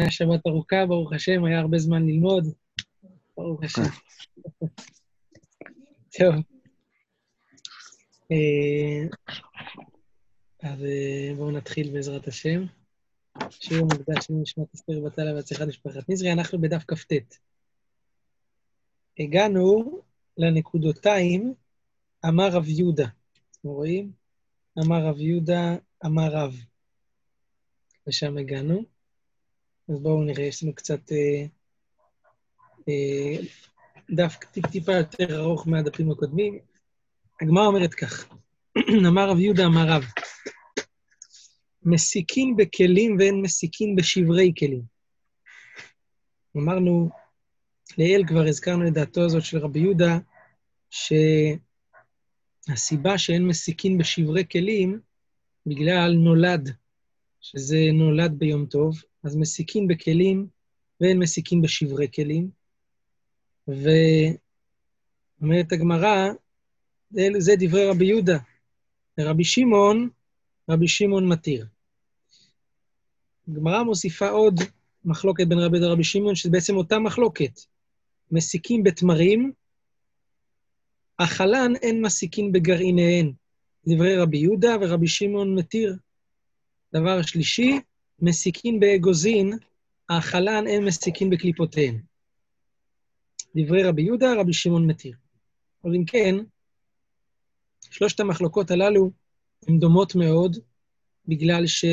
היה שבת ארוכה, ברוך השם, היה הרבה זמן ללמוד. ברוך השם. טוב. אה, אז אה, בואו נתחיל בעזרת השם. שיעור מוקדש לנשמת אסתר בתלה והצליחה למשפחת נזרי, אנחנו בדף כ"ט. הגענו לנקודותיים, אמר רב יהודה. אתם רואים? אמר רב יהודה, אמר רב. ושם הגענו. אז בואו נראה, יש לנו קצת אה, אה, דף טיפ-טיפה יותר ארוך מהדפים הקודמים. הגמרא אומרת כך, אמר רב יהודה, אמר רב, מסיקין בכלים ואין מסיקין בשברי כלים. אמרנו, לעיל כבר הזכרנו את דעתו הזאת של רבי יהודה, שהסיבה שאין מסיקין בשברי כלים, בגלל נולד, שזה נולד ביום טוב, אז מסיקין בכלים ואין מסיקין בשברי כלים. ואומרת הגמרא, זה דברי רבי יהודה. רבי שמעון, רבי שמעון מתיר. הגמרא מוסיפה עוד מחלוקת בין רבי לרבי שמעון, שזה בעצם אותה מחלוקת. מסיקים בתמרים, החלן אין מסיקים בגרעיניהן. דברי רבי יהודה ורבי שמעון מתיר. דבר שלישי, מסיקין באגוזין, החלן אין מסיקין בקליפותיהן. דברי רבי יהודה, רבי שמעון מתיר. אבל אם כן, שלושת המחלוקות הללו הן דומות מאוד, בגלל שהצד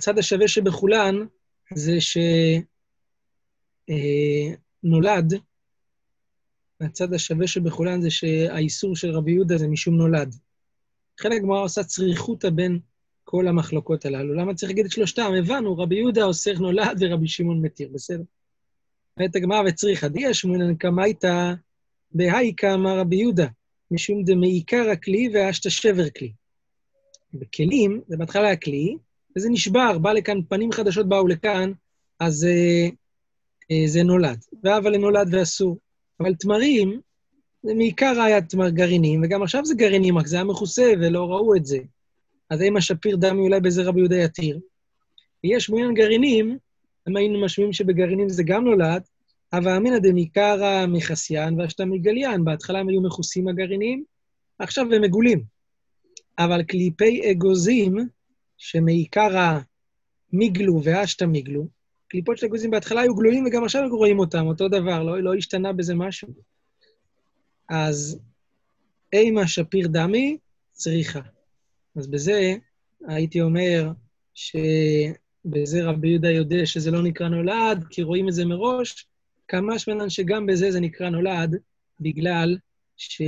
שה... השווה שבכולן זה שנולד, הצד השווה שבכולן זה שהאיסור של רבי יהודה זה משום נולד. לכן הגמרא עושה צריכותא בין כל המחלוקות הללו. למה צריך להגיד את שלושתם? הבנו, רבי יהודה אוסר נולד ורבי שמעון מתיר, בסדר? אומרת הגמרא וצריכא דיה שמואלן קמייתא בהאי קמא רבי יהודה, משום דמעיקר הכלי ואשתא שבר כלי. בכלים, זה בהתחלה הכלי, וזה נשבר, בא לכאן, פנים חדשות באו לכאן, אז אה, אה, זה נולד. ואבל נולד ואסור. אבל תמרים, זה מעיקר היה גרעינים, וגם עכשיו זה גרעינים, רק זה היה מכוסה ולא ראו את זה. אז אם השפיר דמי אולי בזה רבי יהודה יתיר. ויש מעוניין גרעינים, אם היינו משמיעים שבגרעינים זה גם נולד, אבל אמינא דמיקרא מחסיין ואשתא מגליין. בהתחלה הם היו מכוסים הגרעינים, עכשיו הם מגולים. אבל קליפי אגוזים, שמעיקרא מיגלו ואשתא מיגלו, קליפות של אגוזים בהתחלה היו גלויים וגם עכשיו רואים אותם, אותו דבר, לא, לא השתנה בזה משהו. אז אימה שפיר דמי, צריכה. אז בזה הייתי אומר שבזה רבי יהודה יודע שזה לא נקרא נולד, כי רואים את זה מראש, כמה שמנן שגם בזה זה נקרא נולד, בגלל שזה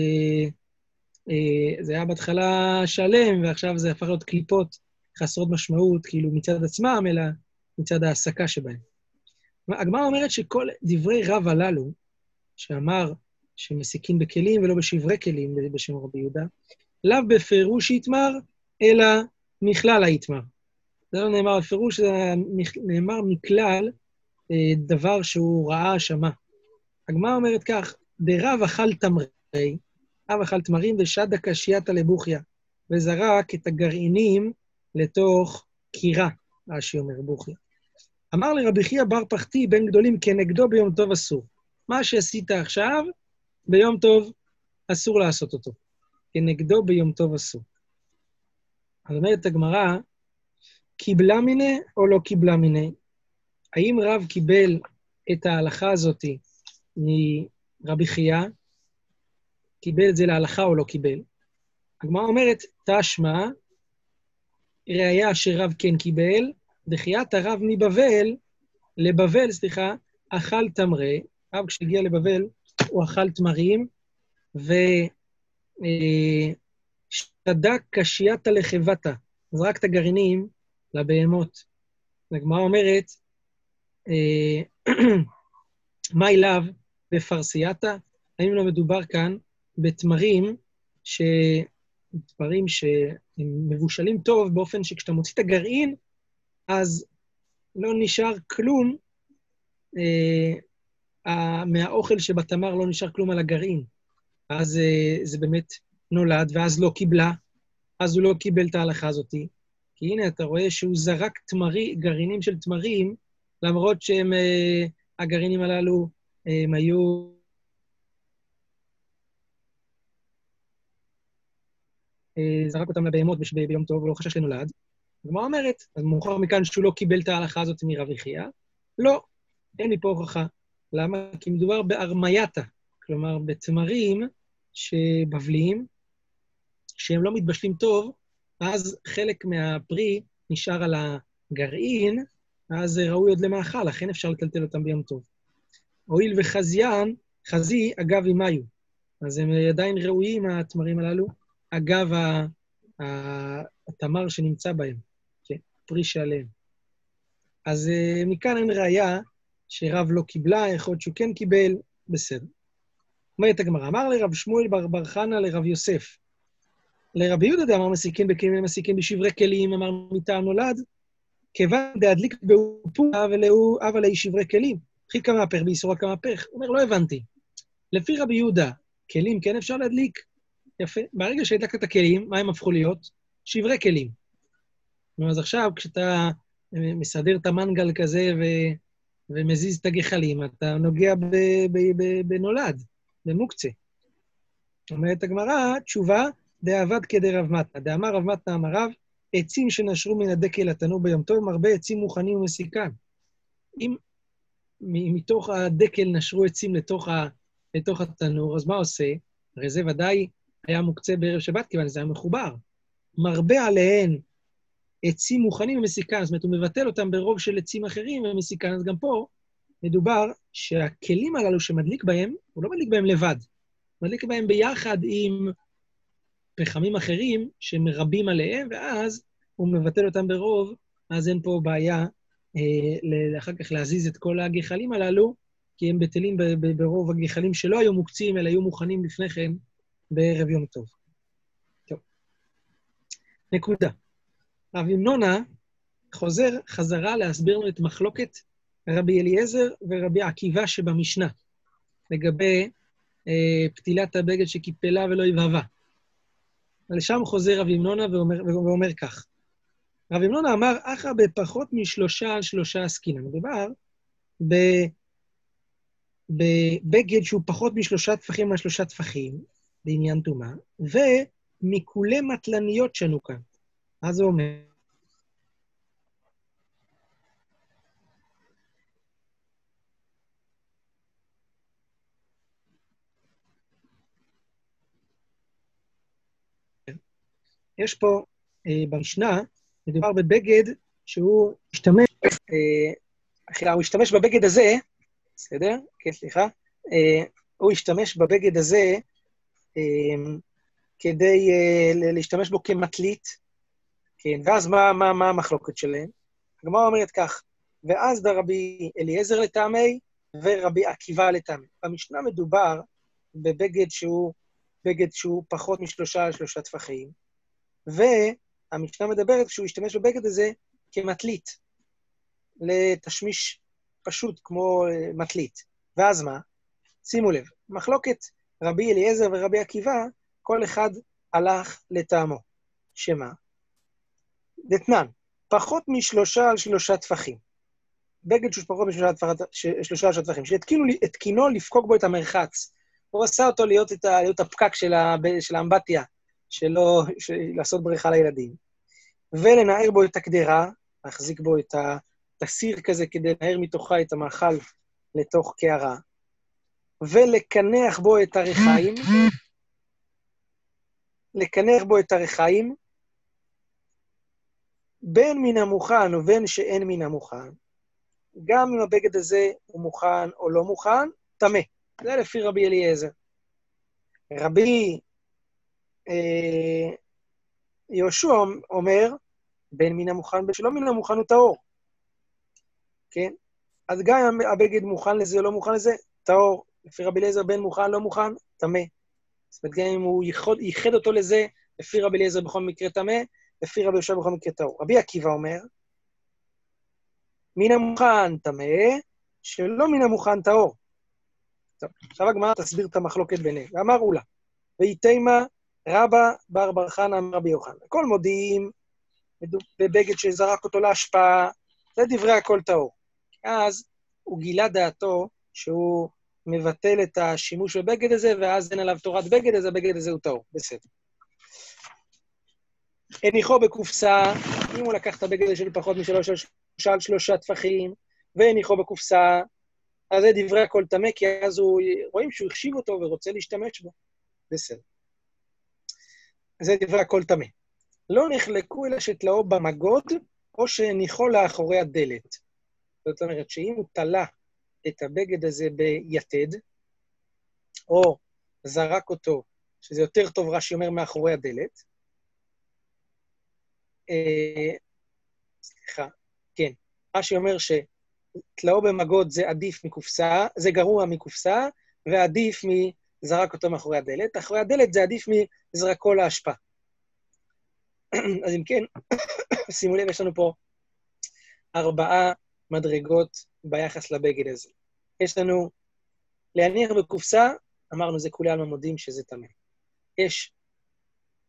אה, היה בהתחלה שלם, ועכשיו זה הפך להיות קליפות חסרות משמעות, כאילו מצד עצמם, אלא מצד ההעסקה שבהם. הגמרא אומרת שכל דברי רב הללו, שאמר שמסיקים בכלים ולא בשברי כלים בשם רבי יהודה, לאו בפירוש יתמר, אלא מכלל היתמר. זה לא נאמר בפירוש, זה נאמר מכלל אה, דבר שהוא ראה, שמע. הגמרא אומרת כך, דרב אכל תמרי, רב אכל תמרים ושדה קשייתא לבוכיה, וזרק את הגרעינים לתוך קירה, רש"י אומר, בוכיה. אמר לרבי חייא בר פחתי, בן גדולים, כנגדו ביום טוב אסור. מה שעשית עכשיו, ביום טוב אסור לעשות אותו. כנגדו ביום טוב אסור. אז אומרת הגמרא, קיבלה מיני או לא קיבלה מיני? האם רב קיבל את ההלכה הזאת מרבי חייא? קיבל את זה להלכה או לא קיבל? הגמרא אומרת, תשמע, ראיה שרב כן קיבל, דחיית הרב מבבל, לבבל, סליחה, אכל תמרה, רב כשהגיע לבבל, הוא אכל תמרים, ושדק קשייתא לחבתא, זרק את הגרעינים לבהמות. הגמרא אומרת, מה אליו בפרסייתא? האם לא מדובר כאן בתמרים, ש... תמרים שהם מבושלים טוב באופן שכשאתה מוציא את הגרעין, אז לא נשאר כלום אה, מהאוכל שבתמר לא נשאר כלום על הגרעין. אז uh, זה באמת נולד, ואז לא קיבלה, אז הוא לא קיבל את ההלכה הזאת, כי הנה, אתה רואה שהוא זרק תמרי, גרעינים של תמרים, למרות שהם, אה, הגרעינים הללו, הם היו... אה, זרק אותם לבהמות ביום טוב, ולא חשש לנולד. הגמרא אומרת, אז מאוחר מכאן שהוא לא קיבל את ההלכה הזאת מרב יחיא? לא, אין לי פה הוכחה. למה? כי מדובר בארמייתא, כלומר, בתמרים שבבליים, שהם לא מתבשלים טוב, אז חלק מהפרי נשאר על הגרעין, אז ראוי עוד למאכל, לכן אפשר לטלטל אותם ביום טוב. הואיל וחזיין, חזי, אגב אימיו. אז הם עדיין ראויים, התמרים הללו, אגב התמר שנמצא בהם, כן, פרי שעליהם. אז אה, מכאן אין ראייה שרב לא קיבלה, יכול להיות שהוא כן קיבל, בסדר. אומרת הגמרא, אמר לרב שמואל בר בר חנא לרב יוסף, לרבי יהודה דאמר מסיקין בכלים מסיקין בשברי כלים, אמר מטעם נולד, כיוון דהדליק באופורה ולאו אבה לאי שברי כלים. חיכא מהפך באיסור הכמהפך. הוא אומר, לא הבנתי. לפי רבי יהודה, כלים כן אפשר להדליק? יפה. ברגע שהדלקת את הכלים, מה הם הפכו להיות? שברי כלים. אז עכשיו, כשאתה מסדר את המנגל כזה ו... ומזיז את הגחלים, אתה נוגע בנולד, במוקצה. אומרת הגמרא, תשובה, דאבד כדי רב מתנא. דאמר רב מתנא אמר רב, עצים שנשרו מן הדקל לתנור ביום טוב, מרבה עצים מוכנים ומסיקן. אם מתוך הדקל נשרו עצים לתוך, ה, לתוך התנור, אז מה עושה? הרי זה ודאי היה מוקצה בערב שבת, כיוון שזה היה מחובר. מרבה עליהן עצים מוכנים ומסיקן, זאת אומרת, הוא מבטל אותם ברוב של עצים אחרים ומסיקן, אז גם פה מדובר שהכלים הללו שמדליק בהם, הוא לא מדליק בהם לבד, הוא מדליק בהם ביחד עם פחמים אחרים שמרבים עליהם, ואז הוא מבטל אותם ברוב, אז אין פה בעיה אה, אחר כך להזיז את כל הגחלים הללו, כי הם בטלים ברוב הגחלים שלא היו מוקצים, אלא היו מוכנים לפני כן בערב יום טוב. טוב. נקודה. רב ימנונה חוזר חזרה להסביר לנו את מחלוקת רבי אליעזר ורבי עקיבא שבמשנה, לגבי אה, פתילת הבגד שקיפלה ולא יבהבה. ולשם חוזר רבי ימנונה ואומר, ואומר כך: רבי ימנונה אמר, אחא בפחות משלושה על שלושה עסקינן. מדובר בבגד שהוא פחות משלושה טפחים על שלושה טפחים, בעניין טומאה, ומכולי מטלניות שנו כאן. מה זה אומר? יש פה, אה, במשנה, מדובר בבגד שהוא השתמש, אה, הוא השתמש בבגד הזה, בסדר? כן, סליחה. אה, הוא השתמש בבגד הזה אה, כדי אה, להשתמש בו כמטלית, כן, ואז מה, מה, מה המחלוקת שלהם? הגמרא אומרת כך, ואז דרבי אליעזר לטעמי ורבי עקיבא לטעמי. במשנה מדובר בבגד שהוא, בגד שהוא פחות משלושה על שלושה טפחים, והמשנה מדברת שהוא השתמש בבגד הזה כמטלית, לתשמיש פשוט כמו אה, מטלית. ואז מה? שימו לב, מחלוקת רבי אליעזר ורבי עקיבא, כל אחד הלך לטעמו. שמה? דתנן, פחות משלושה על שלושה טפחים. בגד שהוא פחות משלושה על שלושה טפחים, שהתקינו לפקוק בו את המרחץ. הוא עשה אותו להיות, את ה, להיות הפקק של, ה, של האמבטיה, שלו, של, לעשות בריכה לילדים. ולנער בו את הקדרה, להחזיק בו את, ה, את הסיר כזה כדי לנער מתוכה את המאכל לתוך קערה, ולקנח בו את הריחיים, לקנח בו את הריחיים, בין מן המוכן ובין שאין מן המוכן, גם אם הבגד הזה הוא מוכן או לא מוכן, טמא. זה לפי רבי אליעזר. רבי אה, יהושע אומר, בין מן המוכן בין שלא מן המוכן הוא טהור. כן? אז גם אם הבגד מוכן לזה או לא מוכן לזה, טהור. לפי רבי אליעזר, בין מוכן, לא מוכן, טמא. זאת אומרת, גם אם הוא ייחד אותו לזה, לפי רבי אליעזר בכל מקרה טמא, לפי רבי יהושע מקרה טהור. רבי עקיבא אומר, מן המוכן טמא, שלא מן המוכן טהור. טוב, עכשיו הגמרא תסביר את המחלוקת ביניהם. ואמר לה, ויתימה רבא בר בר חנא אמר רבי יוחנן. הכל מודיעים בבגד שזרק אותו להשפעה, זה דברי הכל טהור. אז הוא גילה דעתו שהוא מבטל את השימוש בבגד הזה, ואז אין עליו תורת בגד, אז הבגד הזה הוא טהור. בסדר. הניחו בקופסה, אם הוא לקח את הבגד של פחות משלושה על שלושה טפחים, והניחו בקופסה, אז זה דברי הכל טמא, כי אז הוא, רואים שהוא החשיב אותו ורוצה להשתמש בו. בסדר. זה דברי הכל טמא. לא נחלקו אלא שתלאו במגוד, או שהניחו לאחורי הדלת. זאת אומרת שאם הוא תלה את הבגד הזה ביתד, או זרק אותו, שזה יותר טוב, רש"י אומר, מאחורי הדלת, סליחה, כן, רש"י אומר שתלאו במגוד זה עדיף מקופסה, זה גרוע מקופסה, ועדיף מזרק אותו מאחורי הדלת. אחורי הדלת זה עדיף מזרקו לאשפה. אז אם כן, שימו לב, יש לנו פה ארבעה מדרגות ביחס לבגד הזה. יש לנו להניח בקופסה, אמרנו, זה כולי עלמא מודים שזה טמא. יש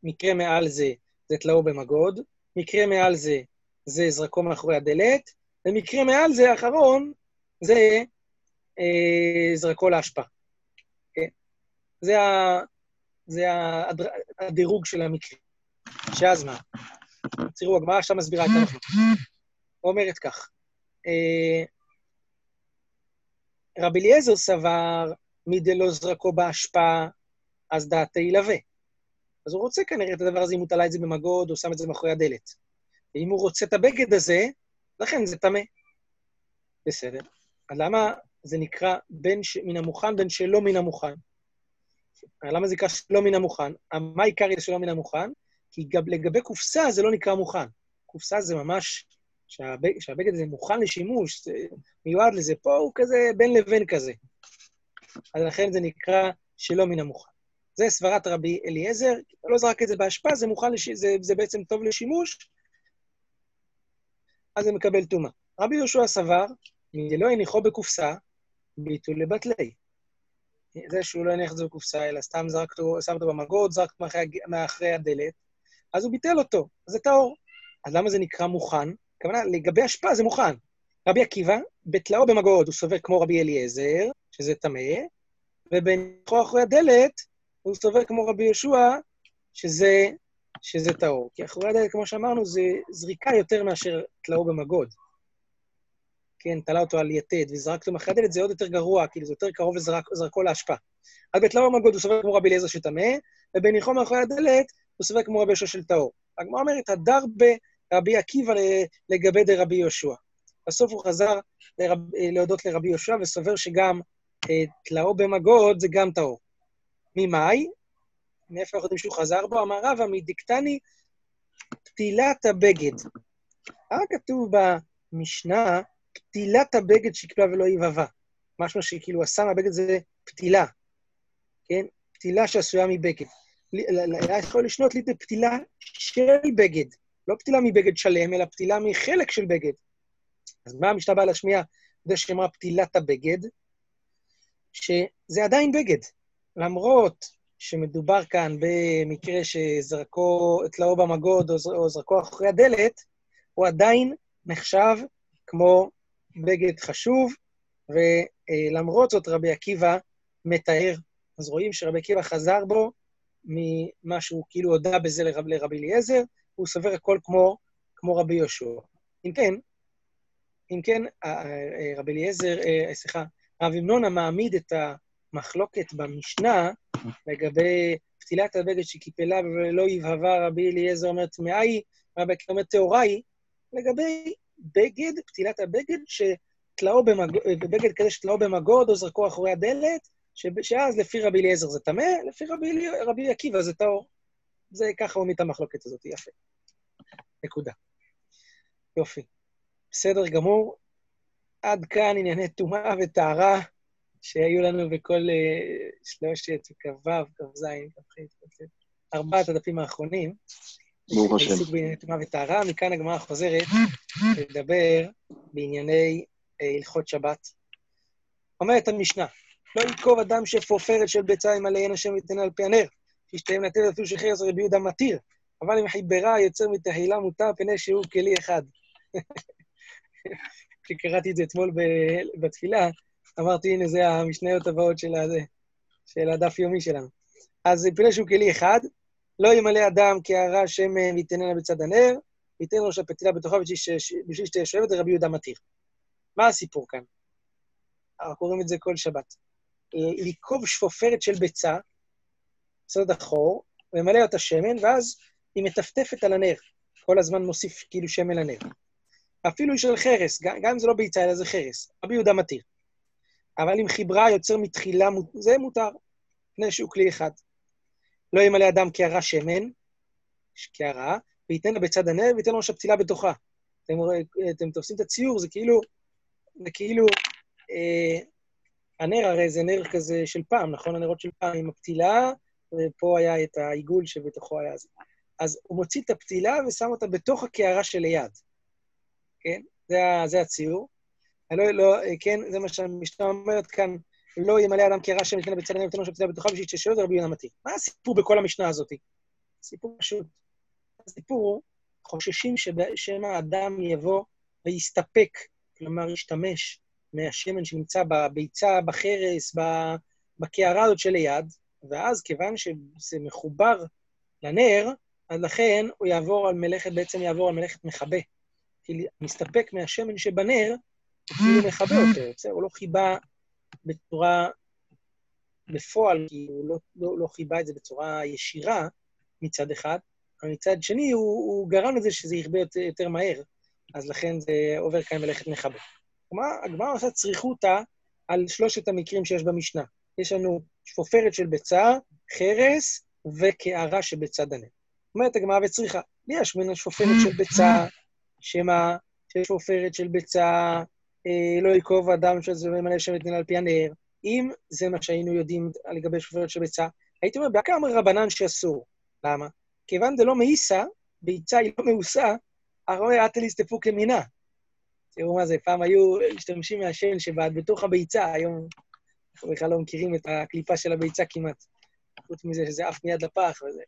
מקרה מעל זה, זה תלאו במגוד, מקרה מעל זה, זה זרקו מאחורי הדלת, ומקרה מעל זה, האחרון, זה אה, זרקו להשפעה. כן? זה, ה, זה הדירוג של המקרה. שאז מה? תראו, הגמרא עכשיו מסבירה את הלכה. אומרת כך, אה, רבי אליעזר סבר, מדלא זרקו באשפה, אז דעתי ילווה. אז הוא רוצה כנראה את הדבר הזה, אם הוא תלה את זה במגוד, או שם את זה מאחורי הדלת. ואם הוא רוצה את הבגד הזה, לכן זה טמא. בסדר. אז למה זה נקרא בין ש... מן המוכן בין שלא מן המוכן? למה זה נקרא שלא מן המוכן? מה העיקר שלא מן המוכן? כי גם לגבי קופסה זה לא נקרא מוכן. קופסה זה ממש, שהבג, שהבגד הזה מוכן לשימוש, זה מיועד לזה. פה הוא כזה בין לבין כזה. אז לכן זה נקרא שלא מן המוכן. זה סברת רבי אליעזר, לא זרק את זה באשפה, זה מוכן, לש... זה, זה בעצם טוב לשימוש, אז זה מקבל טומאה. רבי יהושע סבר, לא הניחו בקופסה, ביטול לבטלי. זה שהוא לא הניח את זה בקופסה, אלא סתם זרק אותו, שם אותו במגוד, זרק מאחרי, מאחרי הדלת, אז הוא ביטל אותו, אז זה טהור. אז למה זה נקרא מוכן? הכוונה, לגבי אשפה זה מוכן. רבי עקיבא, בתלאו במגוד הוא סובר כמו רבי אליעזר, שזה טמא, ובניחו אחרי הדלת הוא סובר כמו רבי יהושע, שזה, שזה טהור. כי אחרי הדלת, כמו שאמרנו, זה זריקה יותר מאשר תלאו במגוד. כן, תלה אותו על יתד וזרק אותו מאחורי הדלת, זה עוד יותר גרוע, כאילו זה יותר קרוב לזרקו להשפעה. אז בתלאו במגוד הוא סובר כמו רבי אליעזר שטמא, ובניחו מאחורי הדלת הוא סובר כמו רבי יהושע של טהור. הגמרא אומרת, הדר ברבי עקיבא לגבי דרבי יהושע. בסוף הוא חזר לרב, להודות לרבי יהושע וסובר שגם אה, תלאו במגוד זה גם טהור. ממאי? מאיפה אנחנו יודעים שהוא חזר בו? אמר רבא, מדיקטני פתילת הבגד. מה כתוב במשנה? פתילת הבגד שקלה ולא יבבה. משמע שכאילו עשה מהבגד זה פתילה, כן? פתילה שעשויה מבגד. היה יכול לשנות לי את הפתילה של בגד, לא פתילה מבגד שלם, אלא פתילה מחלק של בגד. אז מה המשנה באה להשמיע זה שאמרה פתילת הבגד? שזה עדיין בגד. למרות שמדובר כאן במקרה שזרקו תלאו במגוד או זרקו אחרי הדלת, הוא עדיין נחשב כמו בגד חשוב, ולמרות זאת רבי עקיבא מתאר. אז רואים שרבי עקיבא חזר בו ממה שהוא כאילו הודה בזה לרב, לרבי אליעזר, הוא סובר הכל כמו, כמו רבי יהושע. אם כן, אם כן, רבי אליעזר, אה, סליחה, רב המנונה מעמיד את המחלוקת במשנה לגבי פתילת הבגד שקיפלה ולא יבהבה רבי אליעזר אומר טמאי, רבי עקיבא אומר טהוראי, לגבי בגד, פתילת הבגד, שתלאו במגוד, בבגד כזה שתלאו במגוד או זרקו אחורי הדלת, שאז לפי רבי אליעזר זה טמא, לפי רבי, רבי עקיבא זה טהור. זה ככה עומד את המחלוקת הזאת, יפה. נקודה. יופי. בסדר גמור. עד כאן ענייני טומאה וטהרה שהיו לנו בכל uh, שלושת, כ"ו, כ"ז, כ"ח, ארבעת הדפים האחרונים. ברוך השם. עיסוק בענייני טומאה וטהרה, מכאן הגמרא חוזרת לדבר בענייני אה, הלכות שבת. אומרת המשנה, לא ינקוב אדם שפופרת של ביצה עם עליהן השם יתנה על פי הנר, שישתהם לתת אפילו שחרס רבי יהודה מתיר, אבל אם חיברה יוצר מתחילה מותר פני שהוא כלי אחד. כשקראתי את זה אתמול בתפילה, אמרתי, הנה, זה המשניות הבאות של, הזה, של הדף יומי שלנו. אז פני שהוא כלי אחד, לא ימלא אדם כהערה שמן ויתננה בצד הנר, ויתן ראש הפתילה בתוכה בשביל שתהיה שואבת, רבי יהודה מתיר. מה הסיפור כאן? אנחנו קוראים את זה כל שבת. לקוב שפופרת של ביצה, סוד החור, וממלא אותה שמן, ואז היא מטפטפת על הנר. כל הזמן מוסיף כאילו שמן לנר. אפילו של חרס, גם אם זה לא ביצה, אלא זה חרס. רבי יהודה מתיר. אבל אם חיברה יוצר מתחילה, זה מותר, פני שהוא כלי אחד. לא ימלא אדם קערה שמן, קערה, וייתן לה בצד הנר, וייתן לו הפתילה בתוכה. אתם, אתם תופסים את הציור, זה כאילו, זה כאילו, אה, הנר הרי זה נר כזה של פעם, נכון? הנרות של פעם עם הפתילה, ופה היה את העיגול שבתוכו היה זה. אז הוא מוציא את הפתילה ושם אותה בתוך הקערה שליד. כן? זה, זה הציור. לא, לא, כן, זה מה שהמשנה אומרת כאן, לא ימלא אדם קערה שם הנר ותן לו שם בתוכה בשביל ששאלות רבי יונה מתאים. מה הסיפור בכל המשנה הזאת? סיפור פשוט. הסיפור הוא, חוששים שמא האדם יבוא ויסתפק, כלומר ישתמש מהשמן שנמצא בביצה, בחרס, בקערה הזאת שליד, ואז כיוון שזה מחובר לנר, אז לכן הוא יעבור על מלאכת, בעצם יעבור על מלאכת מכבה. כי מסתפק מהשמן שבנר, הוא כאילו מכבה אותו, בסדר? הוא לא חיבה בצורה, בפועל, כי הוא לא, לא, לא חיבה את זה בצורה ישירה מצד אחד, אבל מצד שני הוא, הוא גרם לזה שזה יכבה יותר, יותר מהר, אז לכן זה עובר כאן מלאכת מכבה. הגמרא עושה צריכותא על שלושת המקרים שיש במשנה. יש לנו שפופרת של ביצה, חרס וקערה שבצד הנר. אומרת הגמרא וצריכה, יש מן השפופרת של ביצה, שמה, שיש עופרת של ביצה, לא יקוב אדם שזה ממלא שם נתנה על פי הנר. אם זה מה שהיינו יודעים לגבי שפופרת של ביצה, הייתי אומר, בעיקר אומר רבנן שאסור. למה? כיוון דלא מאיסה, ביצה היא לא מאוסה, הרי אטליס תפוק כמינה. תראו מה זה, פעם היו משתמשים מהשן שבעד בתוך הביצה, היום אנחנו בכלל לא מכירים את הקליפה של הביצה כמעט. חוץ מזה שזה עף מיד לפח וזה.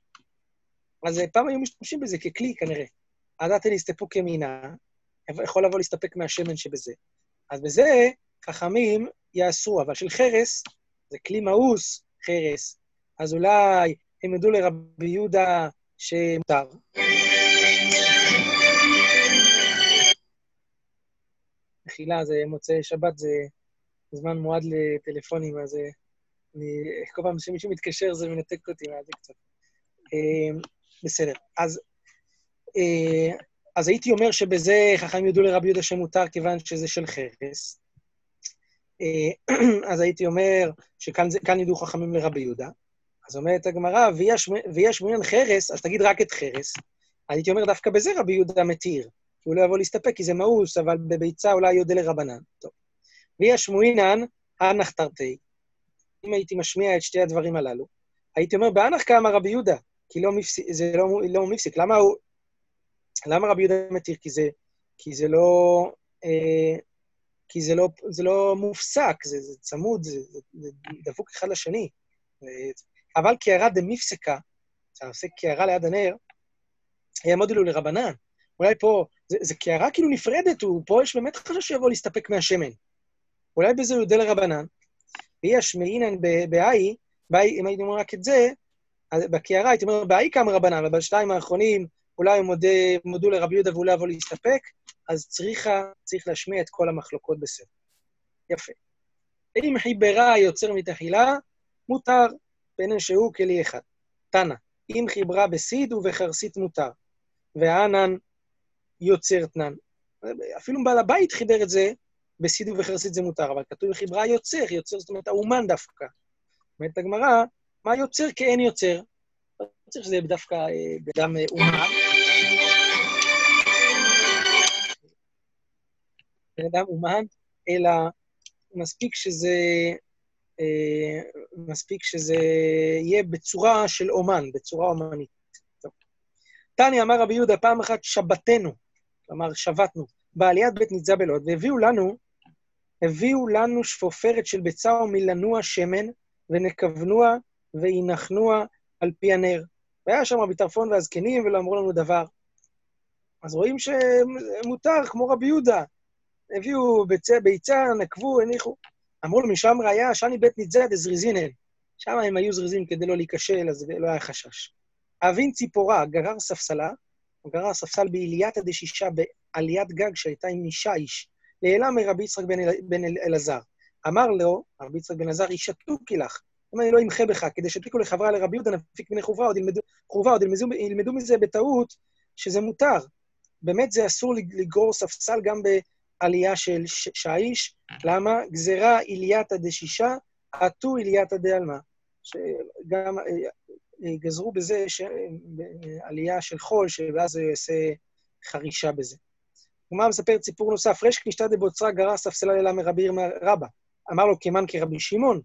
אז פעם היו משתמשים בזה ככלי, כנראה. עדת להסתפוק ימינה, יכול לבוא להסתפק מהשמן שבזה. אז בזה חכמים יאסרו, אבל של חרס, זה כלי מאוס, חרס, אז אולי הם ידעו לרבי יהודה שמותר. מחילה, זה מוצאי שבת, זה זמן מועד לטלפונים, אז אני, כל פעם שמישהו מתקשר זה מנתק אותי מה זה קצת. אה, בסדר. אז, אה, אז הייתי אומר שבזה חכמים יודו לרבי יהודה שמותר כיוון שזה של חרס. אה, אז הייתי אומר שכאן ידעו חכמים לרבי יהודה. אז אומרת הגמרא, ויש מעוניין חרס, אז תגיד רק את חרס. הייתי אומר, דווקא בזה רבי יהודה מתיר. כי הוא לא יבוא להסתפק, כי זה מאוס, אבל בביצה אולי יודה לרבנן. טוב. ויש מועינן, אנח תרתי. אם הייתי משמיע את שתי הדברים הללו, הייתי אומר, באנח קמה רבי יהודה, כי לא מפסיק, זה לא, לא מפסיק. למה הוא... למה רבי יהודה מתיר? כי זה, כי זה לא... אה, כי זה לא, זה לא מופסק, זה, זה צמוד, זה, זה, זה דבוק אחד לשני. אבל קערה דמפסקה, אתה עושה קערה ליד הנר, יעמוד אלו לרבנן. אולי פה, זה קערה כאילו נפרדת, הוא, פה יש באמת חשש שיבוא להסתפק מהשמן. אולי בזה הוא יודע לרבנן. ויש מעינן באי, אם הייתי אומר רק את זה, בקערה הייתי אומר, באי כמה רבנן, אבל בשתיים האחרונים אולי מודה, מודו לרבי יהודה ואולי יבוא להסתפק, אז צריכה, צריך להשמיע את כל המחלוקות בסדר. יפה. אם חיברה יוצר מתחילה, מותר, בין שהוא כלי אחד. תנא, אם חיברה בסיד ובחרסית מותר, והענן יוצר תנן. אפילו בעל הבית חיבר את זה, בסיד ובחרסית זה מותר, אבל כתוב חיברה יוצר, יוצר זאת אומרת האומן דווקא. אומרת הגמרא, מה יוצר כאין יוצר? צריך שזה דווקא אה, בדם אה, אומן. בן אדם אומן, אלא מספיק שזה, אה, מספיק שזה יהיה בצורה של אומן, בצורה אומנית. תניא אמר רבי יהודה, פעם אחת שבתנו, כלומר שבתנו, בעליית בית ניצה בלוד, והביאו לנו, הביאו לנו שפופרת של ביצה ומילנוע שמן, ונכוונוה וינחנוה על פי הנר. והיה שם רבי טרפון והזקנים ולא אמרו לנו דבר. אז רואים שמותר, כמו רבי יהודה. הביאו ביצה, ביצה, נקבו, הניחו. אמרו לו, משם ראיה, שאני בית ניצה דזריזינן. שם הם היו זריזים כדי לא להיכשל, אז לא היה חשש. אבין ציפורה, גרר ספסלה, גרר ספסל בעילייתא דשישה בעליית גג שהייתה עם אישה איש. נעלם מרבי יצחק בן, אל, בן אל, אלעזר. אמר לו, רבי יצחק בן אלעזר, ישתוקי לך. אם אני לא אמחה בך, כדי שתפיקו לחברה לרבי יהודה, נפיק מני חוברה, עוד ילמדו, חוברה, עוד ילמדו, ילמדו מזה בטעות, שזה מותר. באמת זה אסור לגרור ספסל גם בעלייה של שיש. למה? גזירה עילייתא דשישה, עטו עילייתא דעלמא. שגם אה, אה, גזרו בזה עלייה של חול, ואז זה יעשה חרישה בזה. ומה מספר ציפור נוסף? רשק נשתה דבוצרה גרר ספסלה לילה מרבי רבא. אמר לו, כמן כרבי שמעון.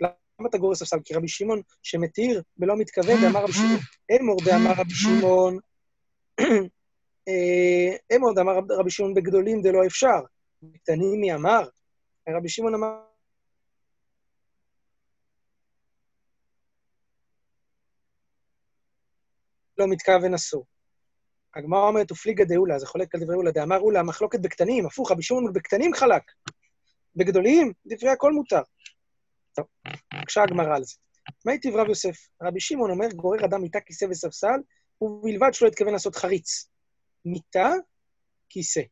למה אתה גורר ספסל? כי רבי שמעון שמתיר ולא מתכוון, ואמר רבי שמעון, אמור דאמר רבי שמעון, אה, אמור דאמר רבי שמעון בגדולים דלא אפשר. בקטנים מי אמר? רבי שמעון אמר, לא מתכוון אסור. הגמרא אומרת, ופליגה דאולה, זה חולק על דברי אולה, דאמר אולה, מחלוקת בקטנים, הפוך, רבי שמעון בקטנים חלק. בגדולים, דברי הכל מותר. טוב, בבקשה הגמרא על זה. מה היטיב רב יוסף? רבי שמעון אומר, גורר אדם מיטה, כיסא וספסל, ובלבד שלא התכוון לעשות חריץ. מיטה, כיסא.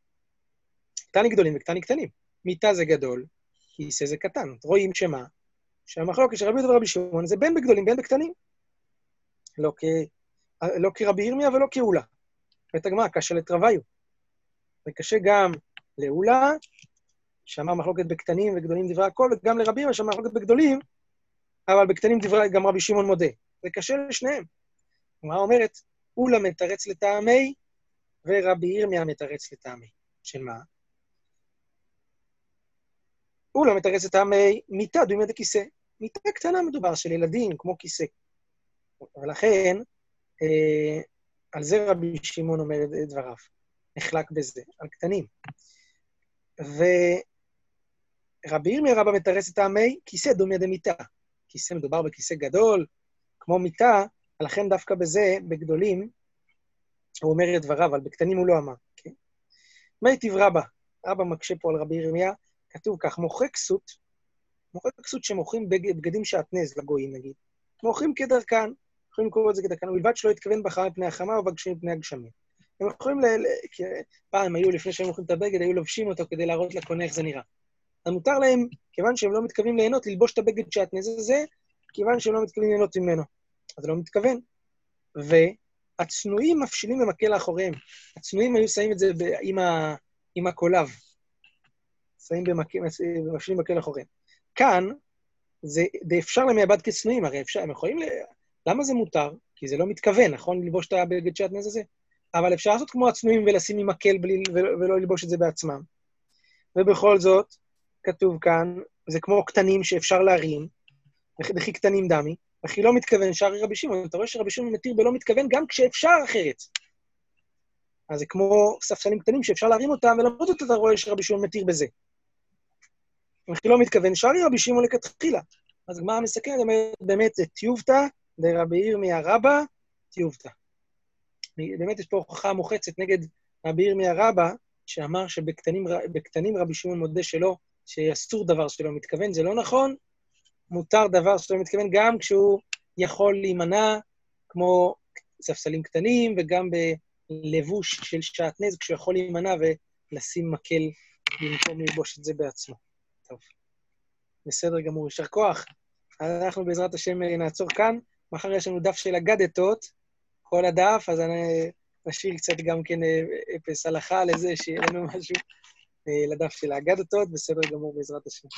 קטני גדולים וקטני קטנים. מיטה זה גדול, כיסא זה קטן. רואים שמה? שהמחלוקת של רבי יהודה ורבי שמעון זה בין בגדולים בין בקטנים. לא, כ... לא כרבי ירמיה ולא כאולה. אומרת הגמרא, קשה לתרוויו. וקשה גם לאולה, שאמר מחלוקת בקטנים וגדולים דברי הכל, וגם לרבי ירמיה שאמר מחלוקת בגדולים, אבל בקטנים דברי גם רבי שמעון מודה. זה קשה לשניהם. הגמרא אומרת, אולה מתרץ לטעמי, ורבי ירמיה מתרץ לטעמי. של מה? אולה מתרץ לטעמי מיטה דומה דכיסא. מיטה קטנה מדובר, של ילדים, כמו כיסא. ולכן, אה, על זה רבי שמעון אומר את דבריו, נחלק בזה, על קטנים. ורבי ירמיה רבא מתרס את טעמי כיסא דומיה דמיתה. כיסא מדובר בכיסא גדול, כמו מיטה, לכן דווקא בזה, בגדולים, הוא אומר את דבריו, אבל בקטנים הוא לא אמר. כן? מה היטיב רבא? רבא מקשה פה על רבי ירמיה, כתוב כך, מוכרי כסות, מוכרי כסות שמוכרים בגדים שעטנז לגויים, נגיד, מוכרים כדרכן, יכולים לקרוא את זה כדקן, ובלבד שלא יתכוון בחר מפני החמה או בגשמים מפני הגשמים. הם יכולים ל... פעם היו, לפני שהם אוכלים את הבגד, היו לובשים אותו כדי להראות לקונה איך זה נראה. אז מותר להם, כיוון שהם לא מתכוונים ליהנות, ללבוש את הבגד שעטנז הזה, כיוון שהם לא מתכוונים ליהנות ממנו. אז לא מתכוון. והצנועים מפשילים במקל לאחוריהם. הצנועים היו שמים את זה ב... עם, ה... עם הקולב. שמים במקל, מפשילים במקל לאחוריהם. כאן, זה, זה אפשר להם מהבד כצנועים, הרי אפשר, הם יכולים ל... למה זה מותר? כי זה לא מתכוון, נכון? ללבוש את הבגד שעטנז הזה? אבל אפשר לעשות כמו הצנועים ולשים עם מקל בלי, ולא ללבוש את זה בעצמם. ובכל זאת, כתוב כאן, זה כמו קטנים שאפשר להרים, וכי קטנים דמי, וכי לא מתכוון, שערי רבי שמעון. אתה רואה שרבי שמעון מתיר בלא מתכוון גם כשאפשר אחרת. אז זה כמו ספסלים קטנים שאפשר להרים אותם, ולמרות זאת אתה רואה שרבי שמעון מתיר בזה. וכי לא מתכוון, שערי רבי שמעון לכתחילה. אז הגמרא מסכמת, באמת, זה טיובתא לרבי ירמיה רבא, טיובתא. באמת יש פה הוכחה מוחצת נגד רבי ירמיה רבא, שאמר שבקטנים רבי שמעון מודה שלא, שאסור דבר שלא מתכוון, זה לא נכון, מותר דבר שלא מתכוון גם כשהוא יכול להימנע, כמו ספסלים קטנים, וגם בלבוש של שעטנז, כשהוא יכול להימנע ולשים מקל במקום ללבוש את זה בעצמו. טוב, בסדר גמור, יישר כוח. אנחנו בעזרת השם נעצור כאן. מחר יש לנו דף של אגדתות, כל הדף, אז אני נשאיר קצת גם כן אה, אפס הלכה לזה, שיהיה לנו משהו אה, לדף של האגדתות, בסדר גמור בעזרת השם.